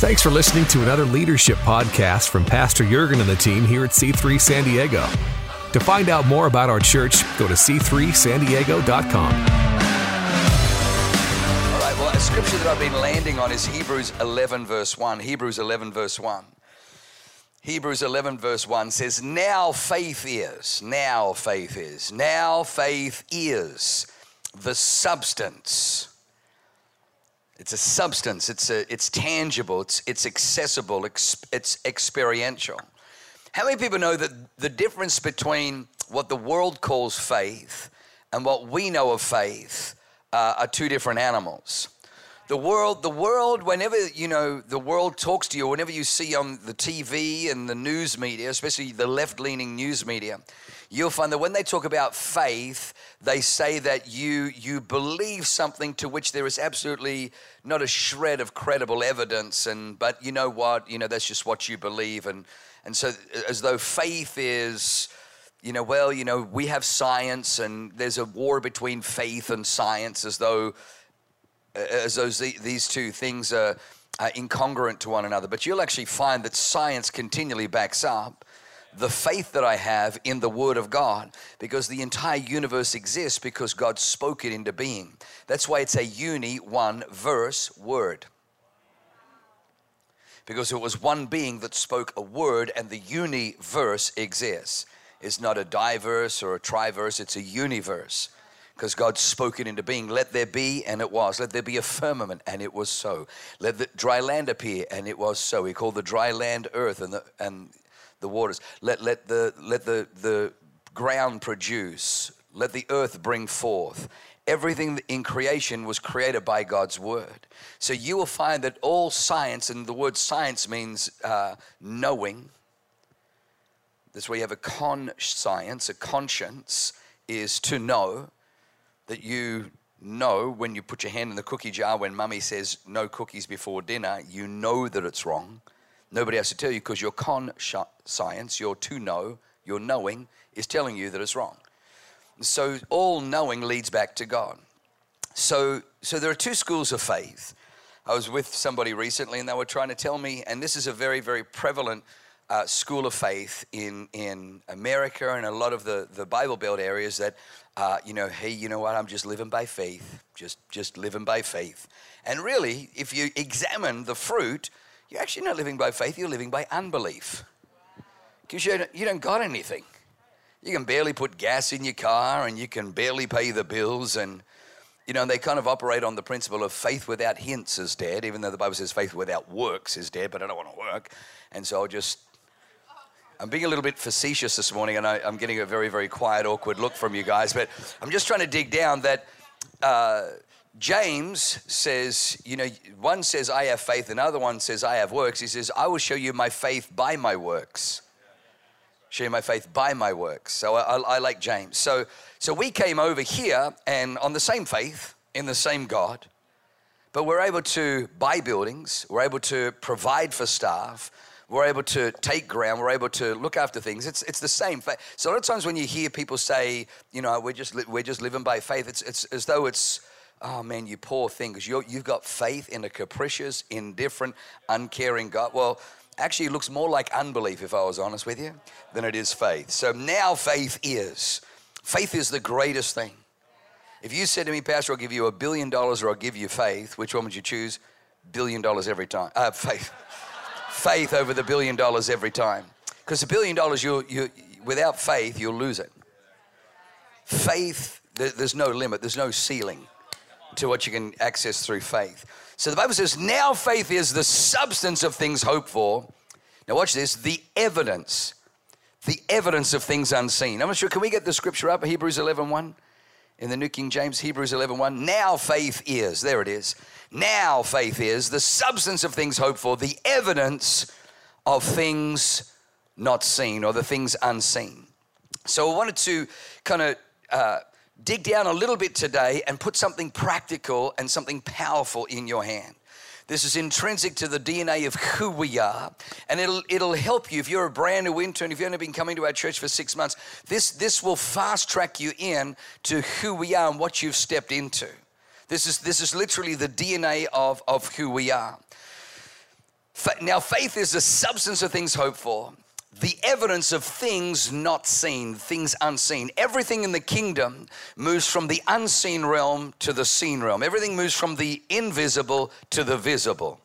Thanks for listening to another leadership podcast from Pastor Jurgen and the team here at C3 San Diego. To find out more about our church, go to c3sandiego.com. All right, well, a scripture that I've been landing on is Hebrews 11, verse 1. Hebrews 11, verse 1. Hebrews 11, verse 1 says, Now faith is, now faith is, now faith is the substance it's a substance. It's a, it's tangible. It's it's accessible. It's, experiential. How many people know that the difference between what the world calls faith and what we know of faith uh, are two different animals? The world, the world, whenever you know the world talks to you, whenever you see on the TV and the news media, especially the left-leaning news media, you'll find that when they talk about faith, they say that you you believe something to which there is absolutely not a shred of credible evidence and but you know what? You know that's just what you believe and and so as though faith is you know well you know we have science and there's a war between faith and science as though as though these two things are, are incongruent to one another. But you'll actually find that science continually backs up the faith that I have in the Word of God because the entire universe exists because God spoke it into being. That's why it's a uni, one verse word. Because it was one being that spoke a word and the universe exists. It's not a diverse or a triverse, it's a universe because God spoke it into being. Let there be, and it was. Let there be a firmament, and it was so. Let the dry land appear, and it was so. He called the dry land earth, and the, and the waters. Let, let, the, let the, the ground produce. Let the earth bring forth. Everything in creation was created by God's word. So you will find that all science, and the word science means uh, knowing. That's where you have a conscience, a conscience is to know that you know when you put your hand in the cookie jar when mummy says no cookies before dinner, you know that it's wrong. Nobody has to tell you because your con science, your to know, your knowing is telling you that it's wrong. So all knowing leads back to God. So, so there are two schools of faith. I was with somebody recently and they were trying to tell me, and this is a very, very prevalent uh, school of faith in, in America and a lot of the, the Bible Belt areas that, uh, you know, hey, you know what, I'm just living by faith, just, just living by faith. And really, if you examine the fruit, you're actually not living by faith, you're living by unbelief. Because you you don't got anything. You can barely put gas in your car and you can barely pay the bills. And, you know, they kind of operate on the principle of faith without hints is dead, even though the Bible says faith without works is dead, but I don't want to work. And so I'll just, I'm being a little bit facetious this morning and I, am getting a very, very quiet, awkward look from you guys, but I'm just trying to dig down that. Uh, James says, you know, one says, I have faith, another one says, I have works. He says, I will show you my faith by my works. Show you my faith by my works. So I, I, I like James. So, so we came over here and on the same faith, in the same God, but we're able to buy buildings, we're able to provide for staff, we're able to take ground, we're able to look after things. It's, it's the same. faith. So a lot of times when you hear people say, you know, we're just, we're just living by faith, it's, it's as though it's, oh man, you poor thing, because you've got faith in a capricious, indifferent, uncaring God. Well, actually, it looks more like unbelief, if I was honest with you, than it is faith. So now faith is. Faith is the greatest thing. If you said to me, Pastor, I'll give you a billion dollars or I'll give you faith, which one would you choose? Billion dollars every time. Uh, faith. faith over the billion dollars every time. Because a billion dollars, you, you, without faith, you'll lose it. Faith, there's no limit, there's no ceiling to what you can access through faith. So the Bible says, now faith is the substance of things hoped for. Now watch this, the evidence, the evidence of things unseen. I'm not sure, can we get the scripture up, Hebrews 11 1? In the New King James, Hebrews 11 1. Now faith is, there it is. Now faith is the substance of things hoped for, the evidence of things not seen or the things unseen. So I wanted to kind of uh, dig down a little bit today and put something practical and something powerful in your hand. This is intrinsic to the DNA of who we are, and it'll it'll help you if you're a brand new intern. If you've only been coming to our church for six months, this this will fast track you in to who we are and what you've stepped into. This is this is literally the DNA of of who we are. Now, faith is the substance of things hoped for, the evidence of things not seen, things unseen. Everything in the kingdom moves from the unseen realm to the seen realm. Everything moves from the invisible to the visible.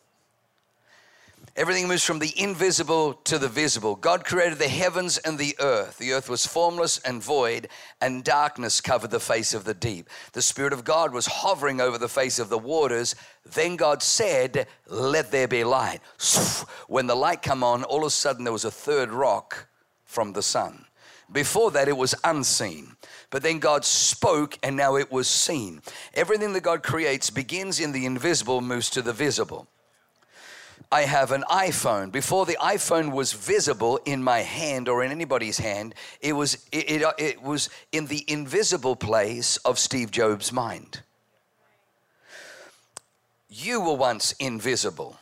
Everything moves from the invisible to the visible. God created the heavens and the earth. The earth was formless and void, and darkness covered the face of the deep. The Spirit of God was hovering over the face of the waters. Then God said, Let there be light. When the light come on, all of a sudden there was a third rock from the sun. Before that, it was unseen. But then God spoke, and now it was seen. Everything that God creates begins in the invisible, moves to the visible. I have an iPhone. Before the iPhone was visible in my hand or in anybody's hand, it was, it, it, uh, it was in the invisible place of Steve Jobs' mind. You were once invisible.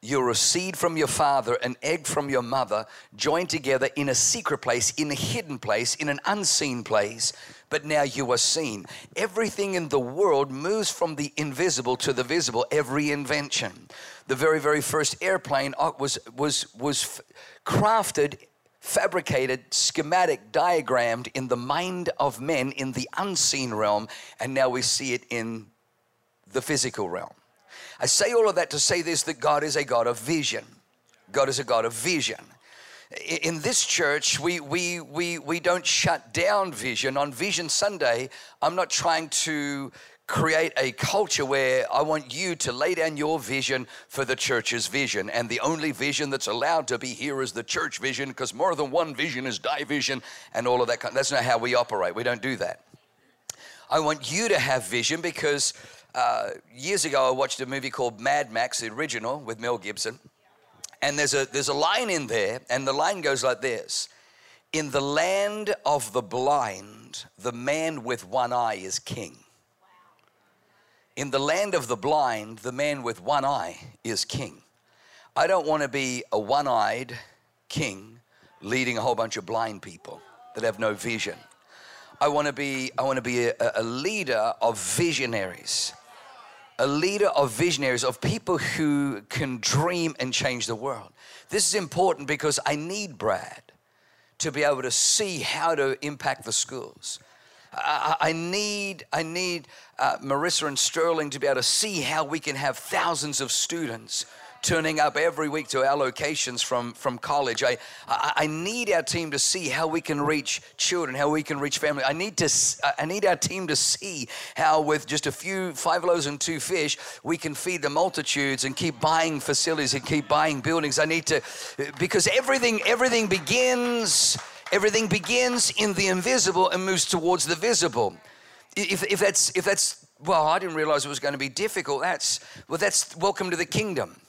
You're a seed from your father, an egg from your mother, joined together in a secret place, in a hidden place, in an unseen place, but now you are seen. Everything in the world moves from the invisible to the visible, every invention the very, very first airplane uh, was, was, was crafted, fabricated, schematic, diagrammed in the mind of men in the unseen realm, and now we see it in the physical realm. I say all of that to say this that God is a God of vision. God is a God of vision. In this church, we, we, we, we don't shut down vision. On Vision Sunday, I'm not trying to create a culture where I want you to lay down your vision for the church's vision. And the only vision that's allowed to be here is the church vision because more than one vision is division and all of that. That's not how we operate. We don't do that. I want you to have vision because uh, years ago I watched a movie called Mad Max, the original with Mel Gibson. And there's a, there's a line in there, and the line goes like this In the land of the blind, the man with one eye is king. In the land of the blind, the man with one eye is king. I don't want to be a one eyed king leading a whole bunch of blind people that have no vision. I want to be, I want to be a, a leader of visionaries a leader of visionaries, of people who can dream and change the world. This is important because I need Brad to be able to see how to impact the schools. I, need, I need uh, Marissa and Sterling to be able to see how we can have thousands of students turning up every week to our locations from, from college. I, I, I, need our team to see how we can reach children, how we can reach family. I need, to, I need our team to see how, with just a few five loaves and two fish, we can feed the multitudes and keep buying facilities and keep buying buildings. I need to, because everything, everything begins Everything begins in the invisible and moves towards the visible. If, if, that's, if that's, well, I didn't realize it was going to be difficult. That's, well, that's welcome to the kingdom.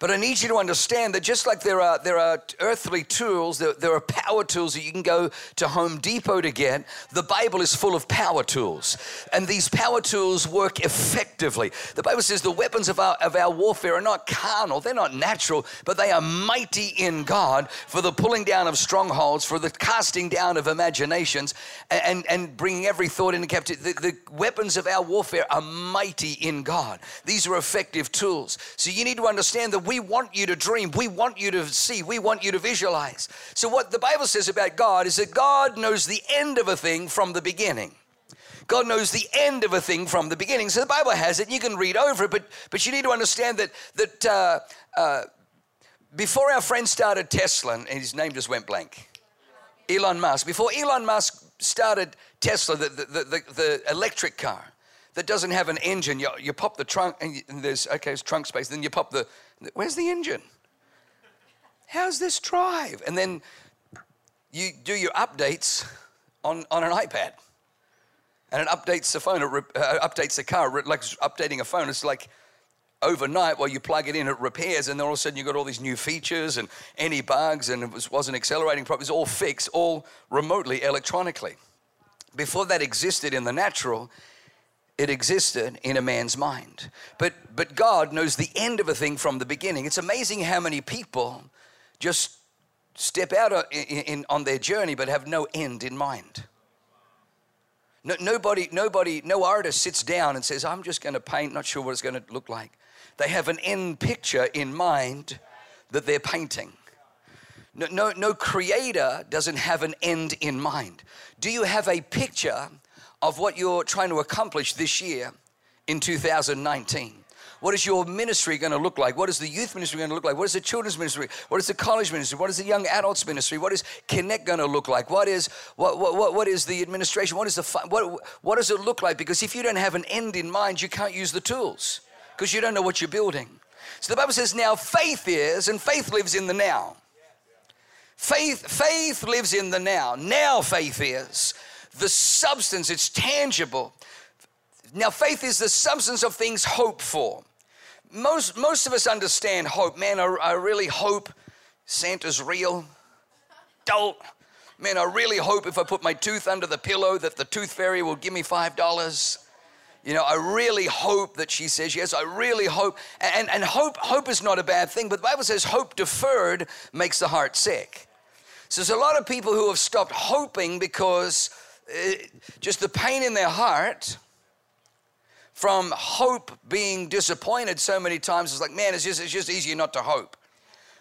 But I need you to understand that just like there are, there are earthly tools, there, there are power tools that you can go to Home Depot to get, the Bible is full of power tools. And these power tools work effectively. The Bible says the weapons of our, of our warfare are not carnal, they're not natural, but they are mighty in God for the pulling down of strongholds, for the casting down of imaginations, and, and bringing every thought into captivity. The, the weapons of our warfare are mighty in God. These are effective tools. So you need to understand that we want you to dream. We want you to see. We want you to visualize. So, what the Bible says about God is that God knows the end of a thing from the beginning. God knows the end of a thing from the beginning. So the Bible has it, you can read over it, but, but you need to understand that, that uh, uh, before our friend started Tesla, and his name just went blank, Elon Musk, before Elon Musk started Tesla, the, the, the, the electric car that doesn't have an engine, you, you pop the trunk, and, you, and there's, okay, it's trunk space, then you pop the, Where's the engine? How's this drive? And then you do your updates on, on an iPad. And it updates the phone, it re- uh, updates the car, like updating a phone. It's like overnight while you plug it in, it repairs, and then all of a sudden you've got all these new features and any bugs, and it was, wasn't accelerating properly. It was all fixed, all remotely, electronically. Before that existed in the natural, it existed in a man's mind. But, but God knows the end of a thing from the beginning. It's amazing how many people just step out in, in, on their journey but have no end in mind. No, nobody, nobody, no artist sits down and says, I'm just going to paint, not sure what it's going to look like. They have an end picture in mind that they're painting. No, no, no creator doesn't have an end in mind. Do you have a picture of what you're trying to accomplish this year in 2019? What is your ministry going to look like? What is the youth ministry going to look like? What is the children's ministry? What is the college ministry? What is the young adults ministry? What is Connect going to look like? What is what what, what, what is the administration? What is the what what does it look like? Because if you don't have an end in mind, you can't use the tools because you don't know what you're building. So the Bible says now faith is and faith lives in the now. Faith faith lives in the now. Now faith is the substance, it's tangible. Now, faith is the substance of things hoped for most, most of us understand hope. Man, I, I really hope Santa's real. Don't. Man, I really hope if I put my tooth under the pillow that the tooth fairy will give me $5. You know, I really hope that she says yes. I really hope. And, and hope, hope is not a bad thing, but the Bible says hope deferred makes the heart sick. So there's a lot of people who have stopped hoping because Uh, just the pain in their heart from hope being disappointed so many times. It's like, man, it's just, it's just easier not to hope.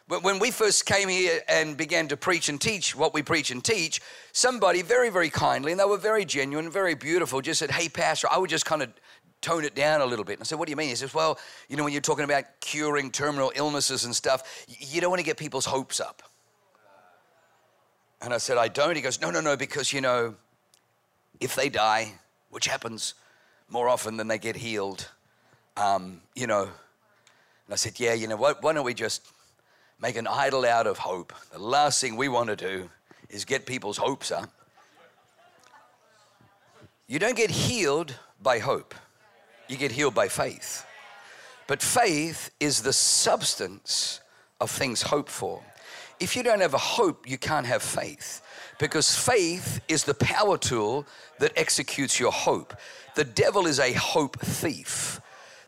But when we first came here and began to preach and teach what we preach and teach, somebody very, very kindly, and they were very genuine, very beautiful, just said, hey, Pastor, I would just kind of tone it down a little bit. And I said, what do you mean? He says, well, you know, when you're talking about curing terminal illnesses and stuff, you don't want to get people's hopes up. And I said, I don't. He goes, no, no, no, because, you know, if they die, which happens more often than they get healed. Um, you know, and I said, yeah, you know what? Why don't we just make an idol out of hope? The last thing we want to do is get people's hopes up. You don't get healed by hope, you get healed by faith. But faith is the substance of things hoped for. If you don't have a hope, you can't have faith because faith is the power tool that executes your hope. The devil is a hope thief.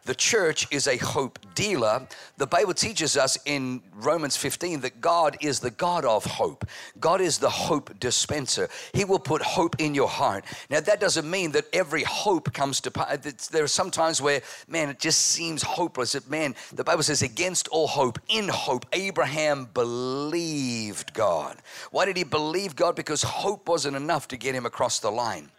The church is a hope dealer. The Bible teaches us in Romans 15 that God is the God of hope. God is the hope dispenser. He will put hope in your heart. Now, that doesn't mean that every hope comes to pass. There are some times where, man, it just seems hopeless. Man, the Bible says, against all hope, in hope, Abraham believed God. Why did he believe God? Because hope wasn't enough to get him across the line.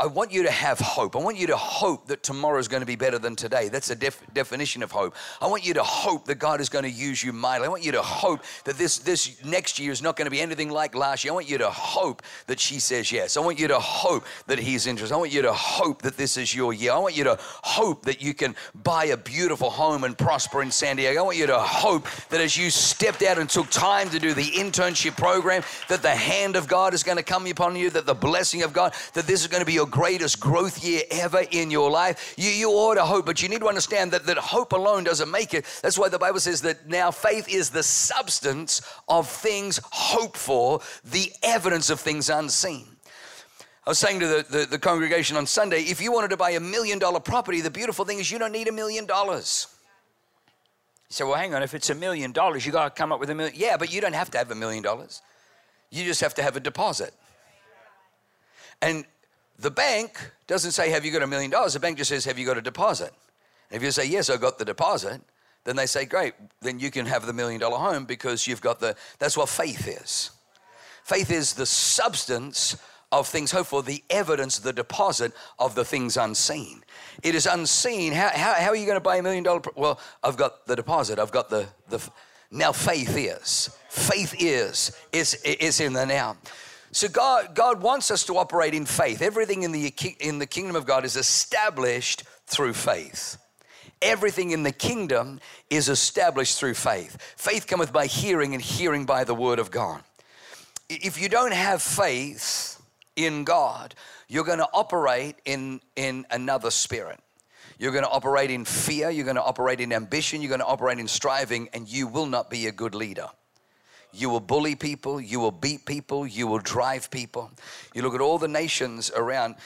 I want you to have hope. I want you to hope that tomorrow is going to be better than today. That's a def- definition of hope. I want you to hope that God is going to use you mightily. I want you to hope that this, this next year is not going to be anything like last year. I want you to hope that she says yes. I want you to hope that he's interested. I want you to hope that this is your year. I want you to hope that you can buy a beautiful home and prosper in San Diego. I want you to hope that as you stepped out and took time to do the internship program, that the hand of God is going to come upon you, that the blessing of God, that this is going to be your greatest growth year ever in your life. You, you ought to hope, but you need to understand that, that hope alone doesn't make it. That's why the Bible says that now faith is the substance of things hoped for, the evidence of things unseen. I was saying to the, the, the congregation on Sunday if you wanted to buy a million dollar property, the beautiful thing is you don't need a million dollars. You say, well, hang on, if it's a million dollars, you got to come up with a million. Yeah, but you don't have to have a million dollars. You just have to have a deposit. And the bank doesn't say, Have you got a million dollars? The bank just says, Have you got a deposit? And if you say, Yes, I've got the deposit, then they say, Great, then you can have the million dollar home because you've got the. That's what faith is. Faith is the substance of things hoped for, the evidence, the deposit of the things unseen. It is unseen. How, how, how are you going to buy a million dollar? Well, I've got the deposit. I've got the, the now faith is. Faith is, is, is in the now. So God, God wants us to operate in faith. Everything in the, in the kingdom of God is established through faith. Everything in the kingdom is established through faith. Faith cometh by hearing, and hearing by the word of God. If you don't have faith in God, you're going to operate in, in another spirit. You're going to operate in fear, you're going to operate in ambition, you're going to operate in striving, and you will not be a good leader. You will bully people, you will beat people, you will drive people. You look at all the nations around.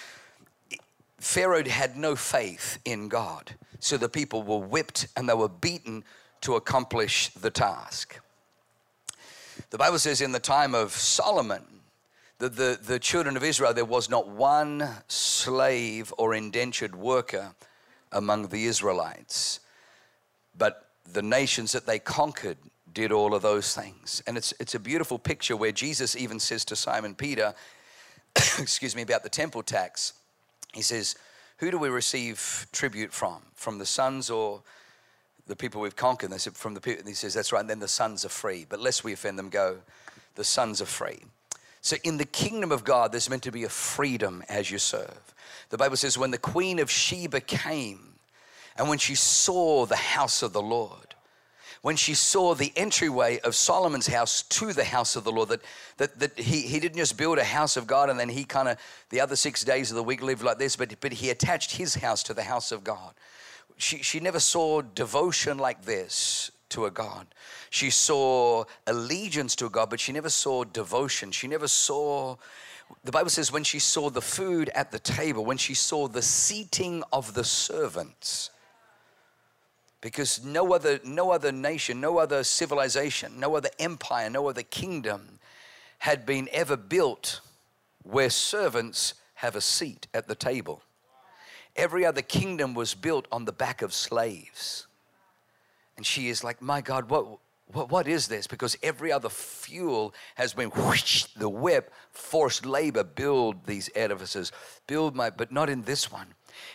Pharaoh had no faith in God. So the people were whipped and they were beaten to accomplish the task. The Bible says in the time of Solomon, that the, the children of Israel, there was not one slave or indentured worker among the Israelites. But the nations that they conquered did all of those things. And it's, it's a beautiful picture where Jesus even says to Simon Peter, excuse me, about the temple tax. He says, Who do we receive tribute from? From the sons or the people we've conquered? And they said, From the people. And he says, That's right. And then the sons are free. But lest we offend them, go, the sons are free. So in the kingdom of God, there's meant to be a freedom as you serve. The Bible says, When the queen of Sheba came, and when she saw the house of the Lord, when she saw the entryway of Solomon's house to the house of the Lord, that, that, that he, he didn't just build a house of God and then he kind of, the other six days of the week lived like this, but, but he attached his house to the house of God. She, she never saw devotion like this to a God. She saw allegiance to a God, but she never saw devotion. She never saw, the Bible says, when she saw the food at the table, when she saw the seating of the servants, because no other, no other nation, no other civilization, no other empire, no other kingdom had been ever built where servants have a seat at the table. Every other kingdom was built on the back of slaves. And she is like, My God, what, what, what is this? Because every other fuel has been whoosh, the whip, forced labor, build these edifices, build my, but not in this one.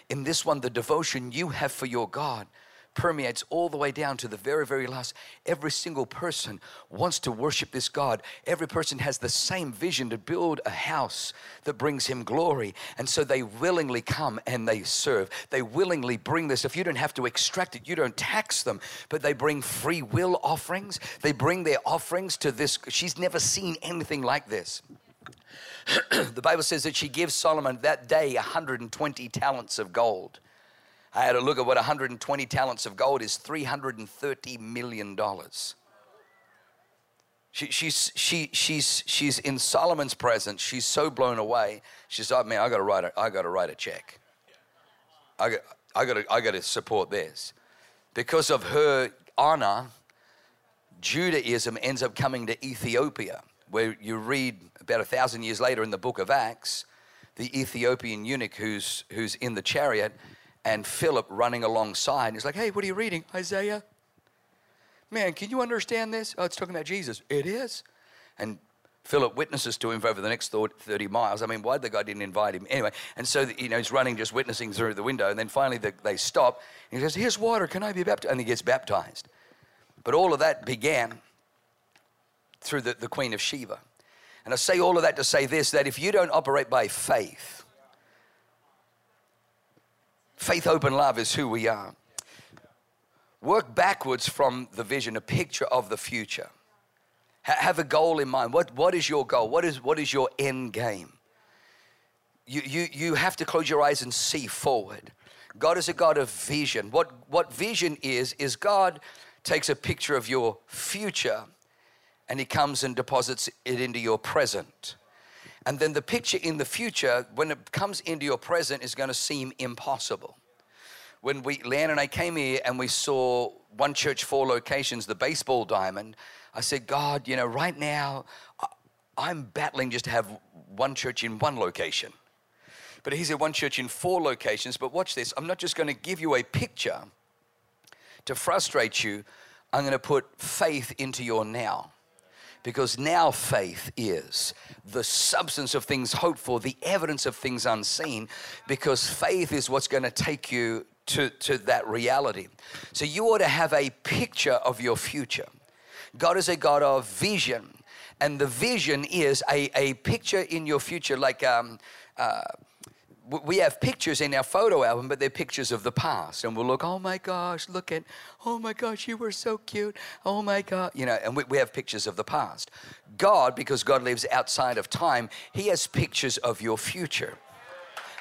In this one, the devotion you have for your God permeates all the way down to the very, very last. Every single person wants to worship this God. Every person has the same vision to build a house that brings Him glory. And so they willingly come and they serve. They willingly bring this. If you don't have to extract it, you don't tax them, but they bring free will offerings. They bring their offerings to this. She's never seen anything like this. the Bible says that she gives Solomon that day 120 talents of gold. I had a look at what 120 talents of gold is $330 million. She, she's, she, she's, she's in Solomon's presence. She's so blown away. She's like, oh, man, I gotta write a, I gotta write a check. I got, I gotta, I gotta support this. Because of her honor, Judaism ends up coming to Ethiopia, where you read about a thousand years later in the book of Acts, the Ethiopian eunuch who's, who's in the chariot and Philip running alongside. He's like, hey, what are you reading? Isaiah? Man, can you understand this? Oh, it's talking about Jesus. It is. And Philip witnesses to him for over the next 30 miles. I mean, why the guy didn't invite him? Anyway, and so, you know, he's running, just witnessing through the window. And then finally the, they stop. he says, here's water. Can I be baptized? And he gets baptized. But all of that began through the, the Queen of Sheba. And I say all of that to say this that if you don't operate by faith, Faith, Open love is who we are. Work backwards from the vision, a picture of the future. have a goal in mind. What, what is your goal? What is, what is your end game? You, you, you have to close your eyes and see forward. God is a God of vision. What, what vision is, is God takes a picture of your future and He comes and deposits it into your present. And then the picture in the future, when it comes into your present, is going to seem impossible. When we, Leanne and I came here and we saw one church, four locations, the baseball diamond, I said, God, you know, right now, I'm battling just to have one church in one location. But he said one church in four locations. But watch this I'm not just going to give you a picture to frustrate you, I'm going to put faith into your now because now faith is the substance of things hoped for, the evidence of things unseen, because faith is what's going to take you to, to that reality. So you ought to have a picture of your future. God is a God of vision, and the vision is a, a picture in your future, like um, uh, we have pictures in our photo album, but they're pictures of the past. And we'll look, oh my gosh, look at, oh my gosh, you were so cute. Oh my God. You know, and we, we have pictures of the past. God, because God lives outside of time, He has pictures of your future.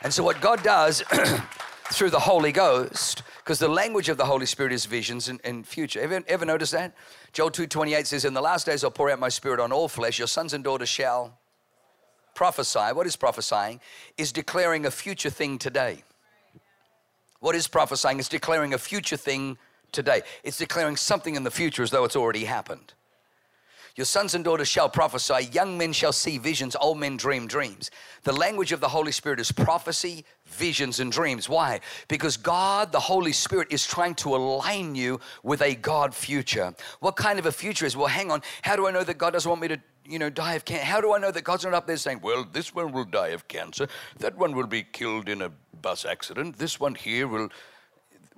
And so, what God does through the Holy Ghost, because the language of the Holy Spirit is visions and, and future. Ever, ever notice that? Joel 2.28 says, In the last days I'll pour out my spirit on all flesh. Your sons and daughters shall prophesy, what is prophesying? Is declaring a future thing today. What is prophesying? Is declaring a future thing today. It's declaring something in the future as though it's already happened. Your sons and daughters shall prophesy, young men shall see visions, old men dream dreams. The language of the Holy Spirit is prophecy, visions, and dreams. Why? Because God, the Holy Spirit, is trying to align you with a God future. What kind of a future is? Well, hang on. How do I know that God doesn't want me to you know, die of cancer? How do I know that God's not up there saying, well, this one will die of cancer, that one will be killed in a bus accident, this one here will,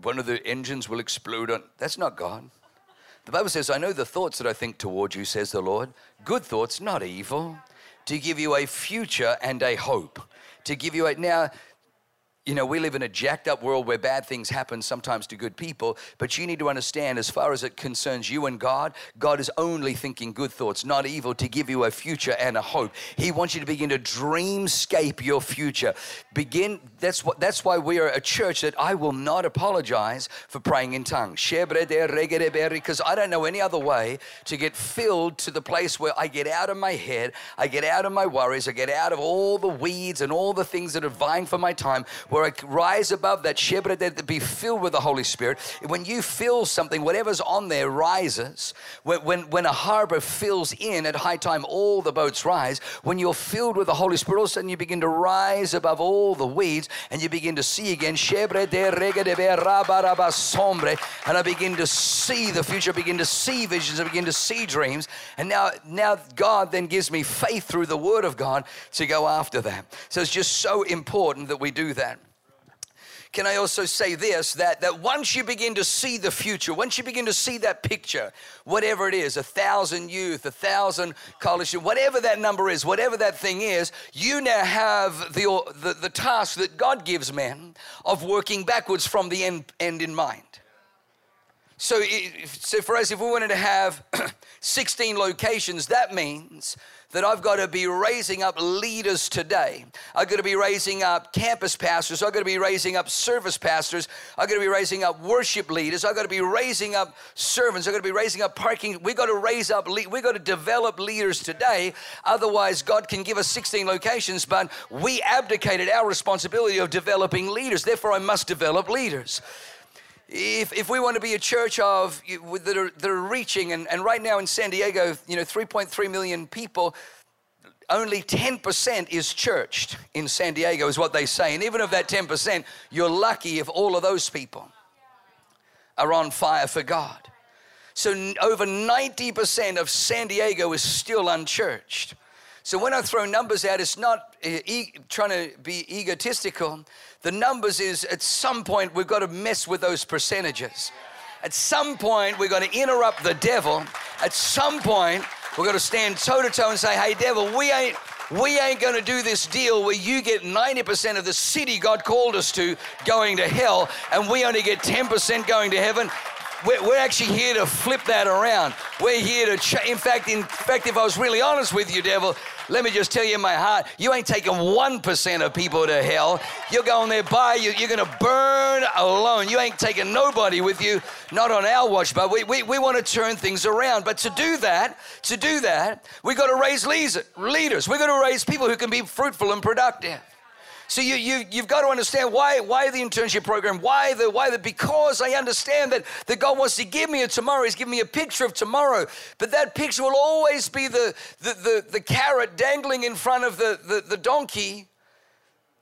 one of the engines will explode on. That's not God. The Bible says, I know the thoughts that I think toward you, says the Lord. Good thoughts, not evil, to give you a future and a hope. To give you a. Now, you know, we live in a jacked up world where bad things happen sometimes to good people, but you need to understand, as far as it concerns you and God, God is only thinking good thoughts, not evil, to give you a future and a hope. He wants you to begin to dreamscape your future. Begin, that's what that's why we are a church that I will not apologize for praying in tongues. Because I don't know any other way to get filled to the place where I get out of my head, I get out of my worries, I get out of all the weeds and all the things that are vying for my time where rise above that shebra to be filled with the Holy Spirit. When you feel something, whatever's on there rises. When, when, when a harbor fills in at high time, all the boats rise. When you're filled with the Holy Spirit, all of a sudden you begin to rise above all the weeds and you begin to see again. Shebre de regga be raba raba sombre, and I begin to see the future, I begin to see visions, I begin to see dreams. And now, now God then gives me faith through the Word of God to go after that. So it's just so important that we do that can I also say this that, that once you begin to see the future, once you begin to see that picture, whatever it is, a thousand youth, a thousand college, whatever that number is, whatever that thing is, you now have the, the, the task that God gives men of working backwards from the end, end in mind. So, so for us, if we wanted to have 16 locations, that means that I've got to be raising up leaders today. I've got to be raising up campus pastors. I've got to be raising up service pastors. I've got to be raising up worship leaders. I've got to be raising up servants. I've got to be raising up parking. We've got to raise up, we've got to develop leaders today. Otherwise, God can give us 16 locations, but we abdicated our responsibility of developing leaders. Therefore, I must develop leaders if, if we want to be a church of that are, that are reaching, and, and right now in San Diego, you know, 3.3 million people, only 10% is churched in San Diego, is what they say. And even of that 10%, you're lucky if all of those people are on fire for God. So over 90% of San Diego is still unchurched. So when I throw numbers out, it's not uh, e- trying to be egotistical. The numbers is at some point we've got to mess with those percentages. At some point we've got to interrupt the devil. At some point we've got to stand toe to toe and say, "Hey, devil, we ain't." We ain't going to do this deal where you get 90% of the city God called us to going to hell and we only get 10% going to heaven. We're, we're actually here to flip that around. We're here to, in fact, in fact, if I was really honest with you, devil, let me just tell you in my heart, you ain't taking 1% of people to hell. You're going there by you. You're going to burn alone. You ain't taking nobody with you, not on our watch, but we, we, we want to turn things around. But to do that, to do that, we got to raise leaders. We got to raise people who can be fruitful and productive. So you, you, you've got to understand why, why the internship program, why the, why the, because I understand that, that God wants to give me a tomorrow. He's giving me a picture of tomorrow. But that picture will always be the, the, the, the carrot dangling in front of the, the, the donkey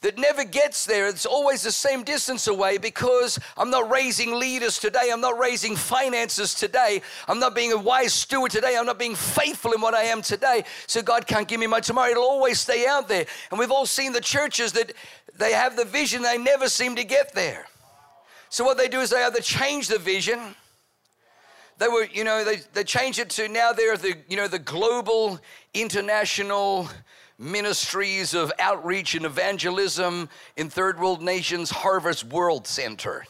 that never gets there. It's always the same distance away because I'm not raising leaders today. I'm not raising finances today. I'm not being a wise steward today. I'm not being faithful in what I am today. So God can't give me my tomorrow. It'll always stay out there. And we've all seen the churches that they have the vision, they never seem to get there. So what they do is they either change the vision. They were, you know, they, they change it to now they're the, you know, the global international ministries of outreach and evangelism in third world nations, Harvest World Center.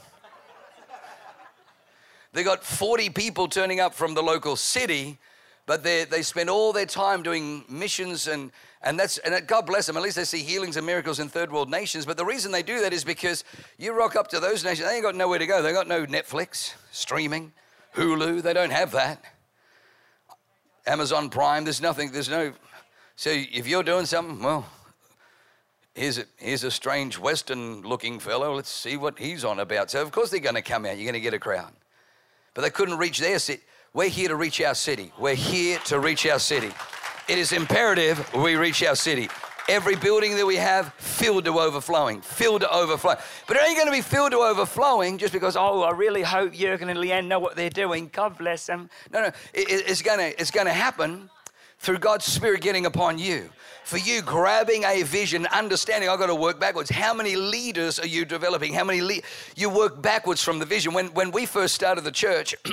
they got 40 people turning up from the local city, but they, they spend all their time doing missions and, and that's and God bless them. At least they see healings and miracles in third world nations. But the reason they do that is because you rock up to those nations, they ain't got nowhere to go. They got no Netflix, streaming, Hulu. They don't have that. Amazon Prime. There's nothing. There's no so if you're doing something, well, here's a, here's a strange Western looking fellow. Let's see what he's on about. So, of course, they're going to come out. You're going to get a crowd. But they couldn't reach their city. We're here to reach our city. We're here to reach our city. It is imperative we reach our city. Every building that we have filled to overflowing, filled to overflowing. But it ain't going to be filled to overflowing just because, oh, I really hope Jurgen and Leanne know what they're doing. God bless them. No, no, it, it's going to it's going to happen through God's Spirit getting upon you. For you grabbing a vision, understanding I've got to work backwards. How many leaders are you developing? How many you work backwards from the vision? When when we first started the church.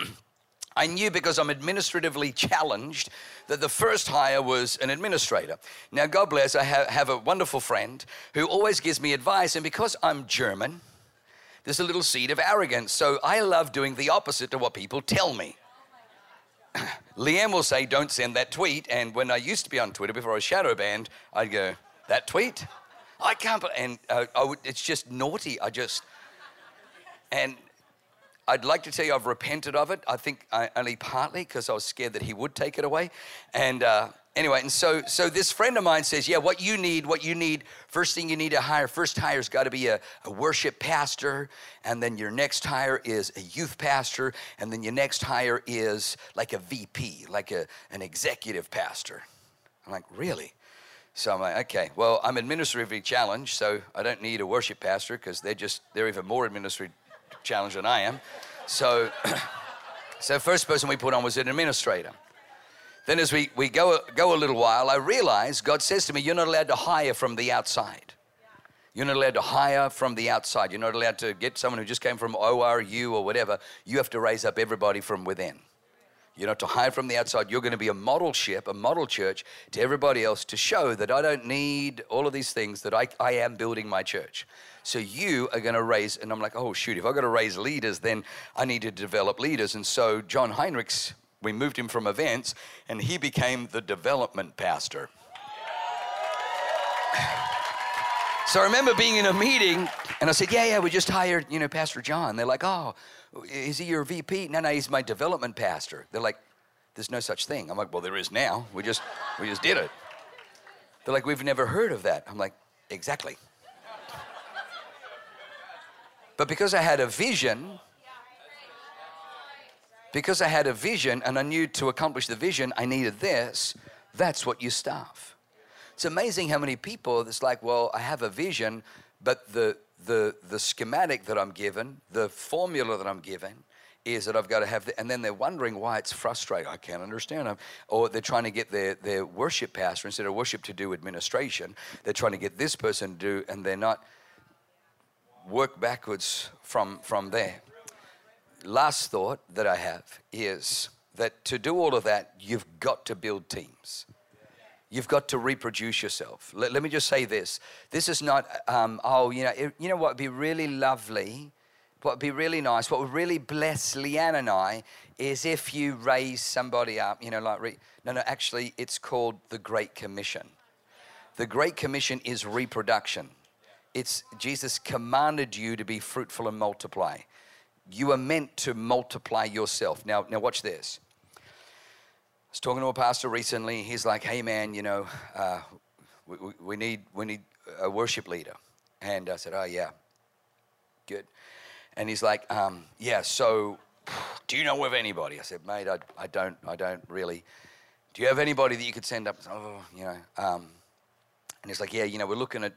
I knew because I'm administratively challenged that the first hire was an administrator. Now, God bless, I have, have, a wonderful friend who always gives me advice, and because I'm German, there's a little seed of arrogance. So I love doing the opposite to what people tell me. Liam will say, Don't send that tweet. And when I used to be on Twitter before I was shadow banned, I'd go, That tweet? I can't, and uh, would, it's just naughty. I just, and I'd like to tell you I've repented of it. I think I, only partly because I was scared that he would take it away. And uh, anyway, and so so this friend of mine says, yeah, what you need, what you need, first thing you need to hire, first hire's got to be a, a worship pastor, and then your next hire is a youth pastor, and then your next hire is like a VP, like a, an executive pastor. I'm like, really? So I'm like, okay, well, I'm administratively challenged, so I don't need a worship pastor because they're just, they're even more administratively challenged than I am. So, so first person we put on was an administrator. Then as we, we go, go a little while, I realize God says to me, you're not allowed to hire from the outside. You're not allowed to hire from the outside. You're not allowed to get someone who just came from ORU or whatever. You have to raise up everybody from within. You're not to hire from the outside. You're going to be a model ship, a model church to everybody else to show that I don't need all of these things, that I, I am building my church. So you are going to raise, and I'm like, oh, shoot, if I've got to raise leaders, then I need to develop leaders. And so John Heinrichs, we moved him from events, and he became the development pastor. So I remember being in a meeting, and I said, yeah, yeah, we just hired, you know, Pastor John. They're like, oh, is he your VP? No, no, he's my development pastor. They're like, there's no such thing. I'm like, well, there is now. We just, we just did it. They're like, we've never heard of that. I'm like, exactly. But because I had a vision, because I had a vision and I knew to accomplish the vision, I needed this, that's what you staff. It's amazing how many people it's like, well, I have a vision, but the, the, the schematic that I'm given, the formula that I'm given, is that I've got to have, the, and then they're wondering why it's frustrating. I can't understand them. Or they're trying to get their, their worship pastor, instead of worship to do administration, they're trying to get this person to do, and they're not work backwards from, from there. Last thought that I have is that to do all of that, you've got to build teams. You've got to reproduce yourself. Let, let me just say this. This is not, um, oh, you know, it, you know what would be really lovely, what would be really nice, what would really bless Leanne and I is if you raise somebody up, you know, like, re- no, no, actually, it's called the Great Commission. The Great Commission is reproduction it's Jesus commanded you to be fruitful and multiply. You are meant to multiply yourself. Now, now watch this. I was talking to a pastor recently. He's like, "Hey, man, you know, uh, we, we, need we need a worship leader." And I said, "Oh yeah, good." And he's like, um, "Yeah, so do you know of anybody?" I said, "Mate, I, I don't I don't really. Do you have anybody that you could send up?" Oh, you know. Um, and he's like, "Yeah, you know, we're looking at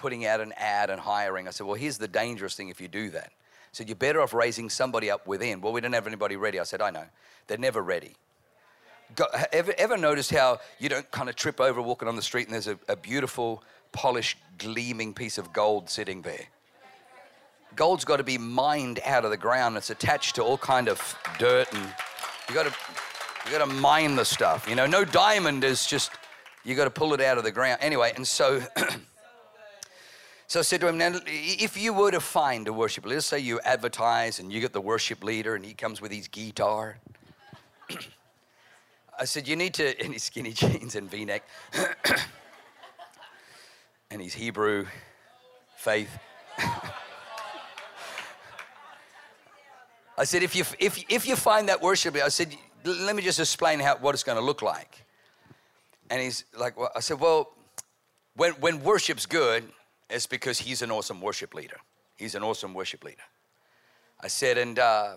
putting out an ad and hiring. I said, well, here's the dangerous thing if you do that. I said, you're better off raising somebody up within. Well, we don't have anybody ready. I said, I know. They're never ready. Go, ever, ever notice how you don't kind of trip over walking on the street and there's a, a beautiful, polished, gleaming piece of gold sitting there? Gold's got to be mined out of the ground. It's attached to all kind of dirt and you got to you got to mine the stuff. You know, no diamond is just you got to pull it out of the ground. Anyway, and so So I said to him, now, if you were to find a worship leader, let's say you advertise and you get the worship leader and he comes with his guitar. I said, you need to, in his skinny jeans and v neck, and his Hebrew faith. I said, if you, if, if you find that worship leader, I said, let me just explain how, what it's going to look like. And he's like, well, I said, well, when, when worship's good, it's because he's an awesome worship leader. He's an awesome worship leader. I said, and uh,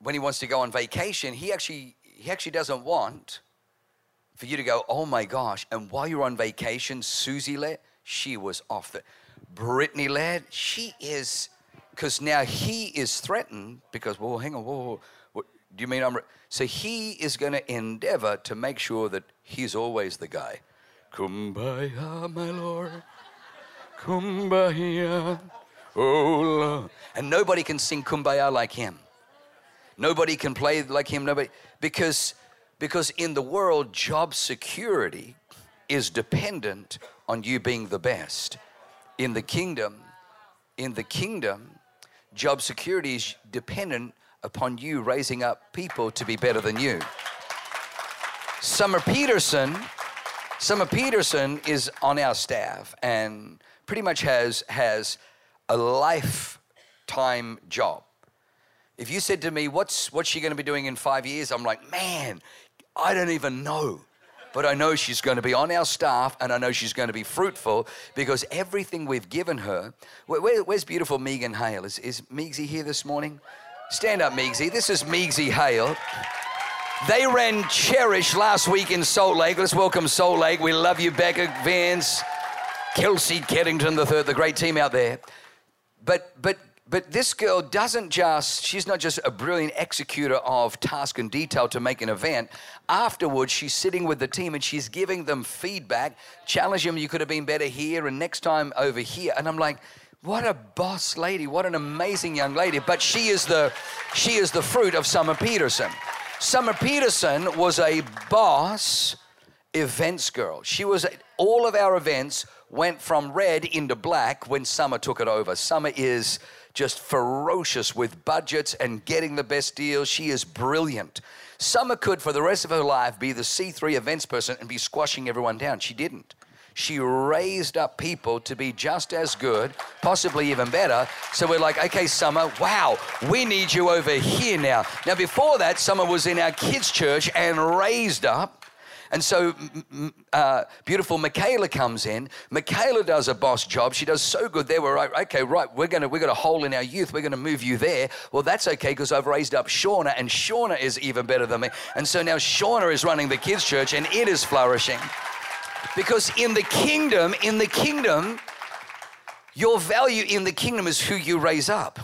when he wants to go on vacation, he actually he actually doesn't want for you to go, oh my gosh. And while you're on vacation, Susie led, she was off the. Brittany led, she is, because now he is threatened because, well, hang on, whoa, whoa, do you mean I'm. So he is going to endeavor to make sure that he's always the guy. Kumbaya, my Lord. Kumbaya. Oh, Lord. And nobody can sing Kumbaya like him. Nobody can play like him. Nobody. Because, because in the world, job security is dependent on you being the best. In the kingdom, in the kingdom, job security is dependent upon you raising up people to be better than you. Summer Peterson, Summer Peterson is on our staff and pretty much has has a lifetime job. If you said to me, "What's what's she going to be doing in 5 years?" I'm like, "Man, I don't even know." But I know she's going to be on our staff and I know she's going to be fruitful because everything we've given her. Where, where, where's beautiful Megan Hale? Is, is Meegsy here this morning? Stand up, Meegsy. This is Meegsy Hale. They ran Cherish last week in Salt Lake. Let's welcome Salt Lake. We love you, Becca Vance, Kelsey Keddington, the third, the great team out there. But but but this girl doesn't just, she's not just a brilliant executor of task and detail to make an event. Afterwards, she's sitting with the team and she's giving them feedback, challenging them, you could have been better here and next time over here. And I'm like, what a boss lady, what an amazing young lady. But she is the she is the fruit of Summer Peterson. Summer Peterson was a boss events girl. She was at all of our events went from red into black when Summer took it over. Summer is just ferocious with budgets and getting the best deals. She is brilliant. Summer could, for the rest of her life, be the C3 events person and be squashing everyone down. She didn't. She raised up people to be just as good, possibly even better. So we're like, okay, Summer, wow, we need you over here now. Now, before that, Summer was in our kids' church and raised up and so uh, beautiful Michaela comes in. Michaela does a boss job. She does so good there. We're like, okay, right, we're gonna we got a hole in our youth. We're gonna move you there. Well, that's okay because I've raised up Shauna, and Shauna is even better than me. And so now Shauna is running the kids' church, and it is flourishing. Because in the kingdom, in the kingdom, your value in the kingdom is who you raise up.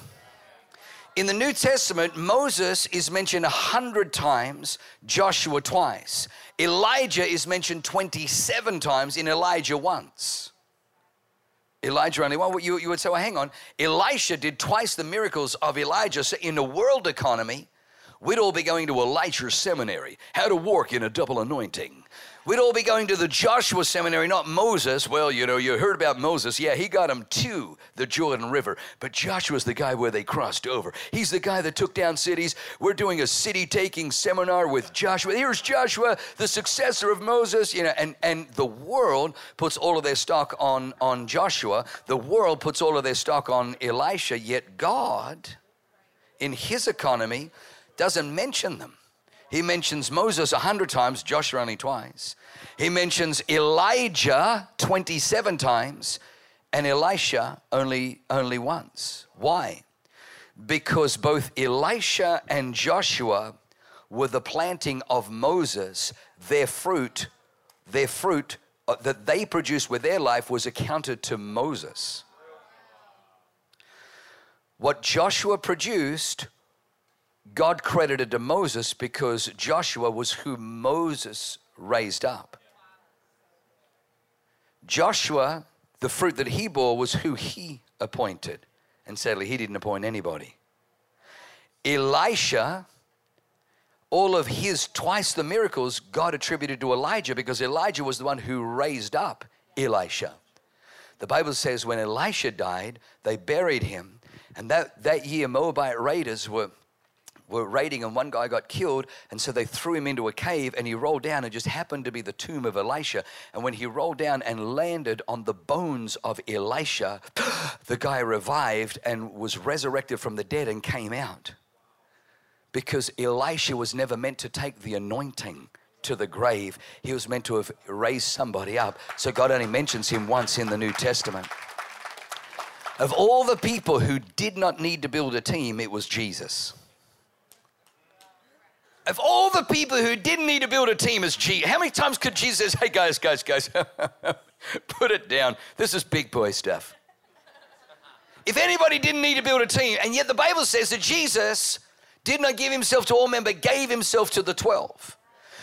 In the New Testament, Moses is mentioned a hundred times, Joshua twice. Elijah is mentioned 27 times in Elisha once. Elisha only one. You, you would say, well, hang on. Elisha did twice the miracles of Elijah. So in the world economy, we'd all be going to Elisha seminary, how to work in a double anointing. We'd all be going to the Joshua seminary, not Moses. Well, you know, you heard about Moses. Yeah, he got them to the Jordan River. But Joshua's the guy where they crossed over. He's the guy that took down cities. We're doing a city taking seminar with Joshua. Here's Joshua, the successor of Moses, you know, and, and the world puts all of their stock on, on Joshua. The world puts all of their stock on Elisha, yet God, in his economy, doesn't mention them. He mentions Moses a hundred times, Joshua only twice. He mentions Elijah 27 times and Elisha only, only once. Why? Because both Elisha and Joshua were the planting of Moses. Their fruit, their fruit uh, that they produced with their life was accounted to Moses. What Joshua produced God credited to Moses because Joshua was who Moses raised up. Joshua, the fruit that he bore was who he appointed. And sadly, he didn't appoint anybody. Elisha, all of his twice the miracles God attributed to Elijah because Elijah was the one who raised up Elisha. The Bible says when Elisha died, they buried him. And that, that year, Moabite raiders were were raiding and one guy got killed and so they threw him into a cave and he rolled down and just happened to be the tomb of elisha. And when he rolled down and landed on the bones of elisha the guy revived and was resurrected from the dead and came out. Because elisha was never meant to take the anointing to the grave. He was meant to have raised somebody up. So god only mentions him once in the new testament. Of all the people who did not need to build a team it was jesus Of all the people who didn't need to build a team as Jesus, how many times could Jesus say, hey, guys, guys, guys, put it down. This is big boy stuff. If anybody didn't need to build a team, and yet the Bible says that Jesus did not give himself to all men, but gave himself to the 12.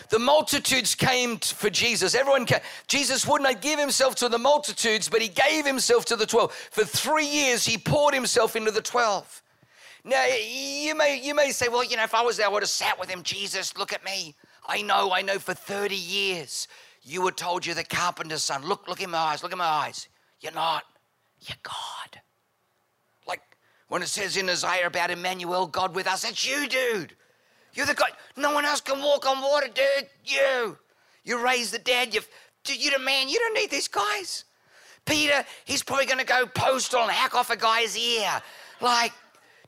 The multitudes came for Jesus. Everyone came. Jesus would not give himself to the multitudes, but he gave himself to the 12. For three years, he poured himself into the 12. Now, you may, you may say, well, you know, if I was there, I would have sat with him. Jesus, look at me. I know, I know for 30 years you were told you're the carpenter's son. Look, look in my eyes, look in my eyes. You're not. You're God. Like when it says in Isaiah about Emmanuel, God with us, that's you, dude. You're the God. No one else can walk on water, dude. You. You raise the dead. You've, you're the man. You don't need these guys. Peter, he's probably going to go postal and hack off a guy's ear. Like,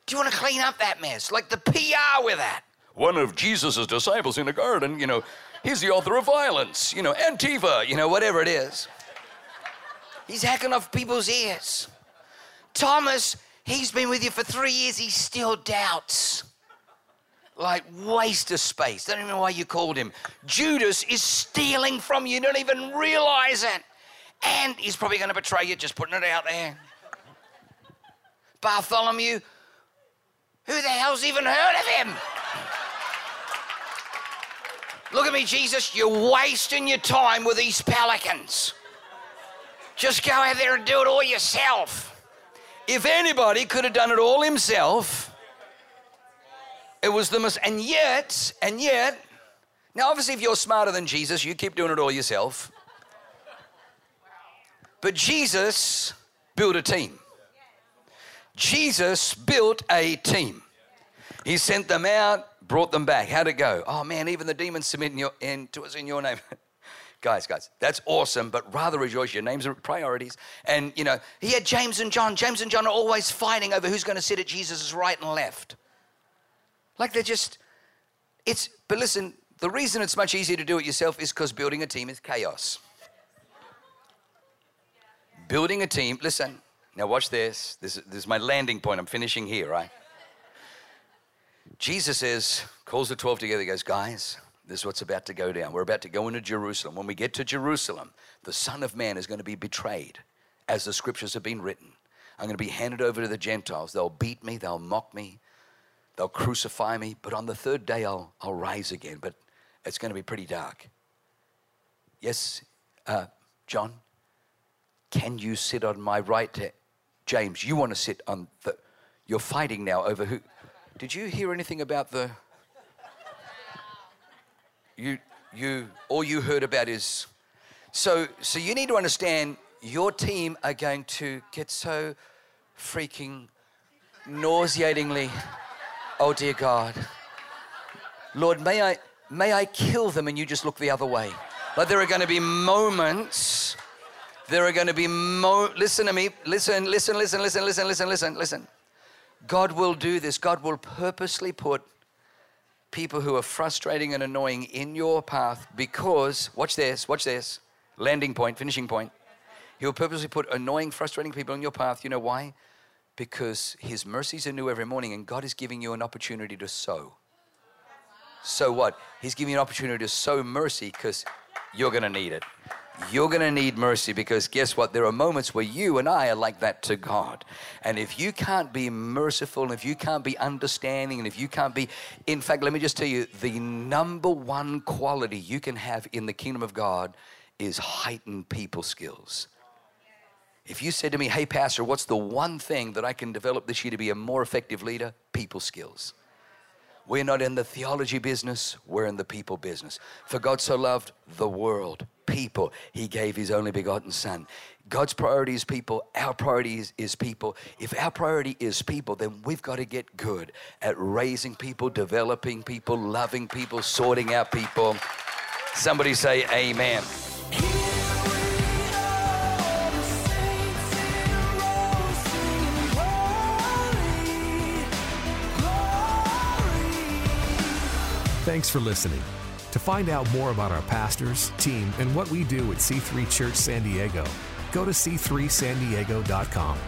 do you want to clean up that mess? Like the PR with that. One of Jesus' disciples in the garden, you know, he's the author of violence, you know, Antifa, you know, whatever it is. He's hacking off people's ears. Thomas, he's been with you for three years, he still doubts. Like waste of space. Don't even know why you called him. Judas is stealing from you, you don't even realize it. And he's probably going to betray you, just putting it out there. Bartholomew, who the hell's even heard of him? Look at me, Jesus. You're wasting your time with these pelicans. Just go out there and do it all yourself. If anybody could have done it all himself, it was the most. And yet, and yet, now obviously, if you're smarter than Jesus, you keep doing it all yourself. But Jesus built a team. Jesus built a team. He sent them out, brought them back. How'd it go? Oh man, even the demons submit in your, in, to us in your name. guys, guys, that's awesome, but rather rejoice. Your names are priorities. And, you know, he had James and John. James and John are always fighting over who's going to sit at Jesus' right and left. Like they're just, it's, but listen, the reason it's much easier to do it yourself is because building a team is chaos. Building a team, listen, now, watch this. this. This is my landing point. I'm finishing here, right? Jesus says, calls the 12 together, goes, Guys, this is what's about to go down. We're about to go into Jerusalem. When we get to Jerusalem, the Son of Man is going to be betrayed, as the scriptures have been written. I'm going to be handed over to the Gentiles. They'll beat me, they'll mock me, they'll crucify me, but on the third day I'll, I'll rise again. But it's going to be pretty dark. Yes, uh, John, can you sit on my right James, you want to sit on the. You're fighting now over who. Did you hear anything about the. You, you, all you heard about is. So, so you need to understand your team are going to get so freaking nauseatingly. Oh dear God. Lord, may I, may I kill them and you just look the other way. Like there are going to be moments there are going to be mo listen to me. Listen, listen, listen, listen, listen, listen, listen, listen. God will do this. God will purposely put people who are frustrating and annoying in your path because watch this, watch this. Landing point, finishing point. He'll purposely put annoying, frustrating people in your path. You know why? Because his mercies are new every morning and God is giving you an opportunity to sow. So what? He's giving you an opportunity to sow mercy because you're going to need it you're going to need mercy because guess what? There are moments where you and I are like that to God. And if you can't be merciful, and if you can't be understanding, and if you can't be, in fact, let me just tell you the number one quality you can have in the kingdom of God is heightened people skills. If you said to me, hey, Pastor, what's the one thing that I can develop this year to be a more effective leader? People skills. We're not in the theology business, we're in the people business. For God so loved the world, people, He gave His only begotten Son. God's priority is people, our priority is, is people. If our priority is people, then we've got to get good at raising people, developing people, loving people, sorting out people. Somebody say, Amen. Thanks for listening. To find out more about our pastors, team, and what we do at C3 Church San Diego, go to c3sandiego.com.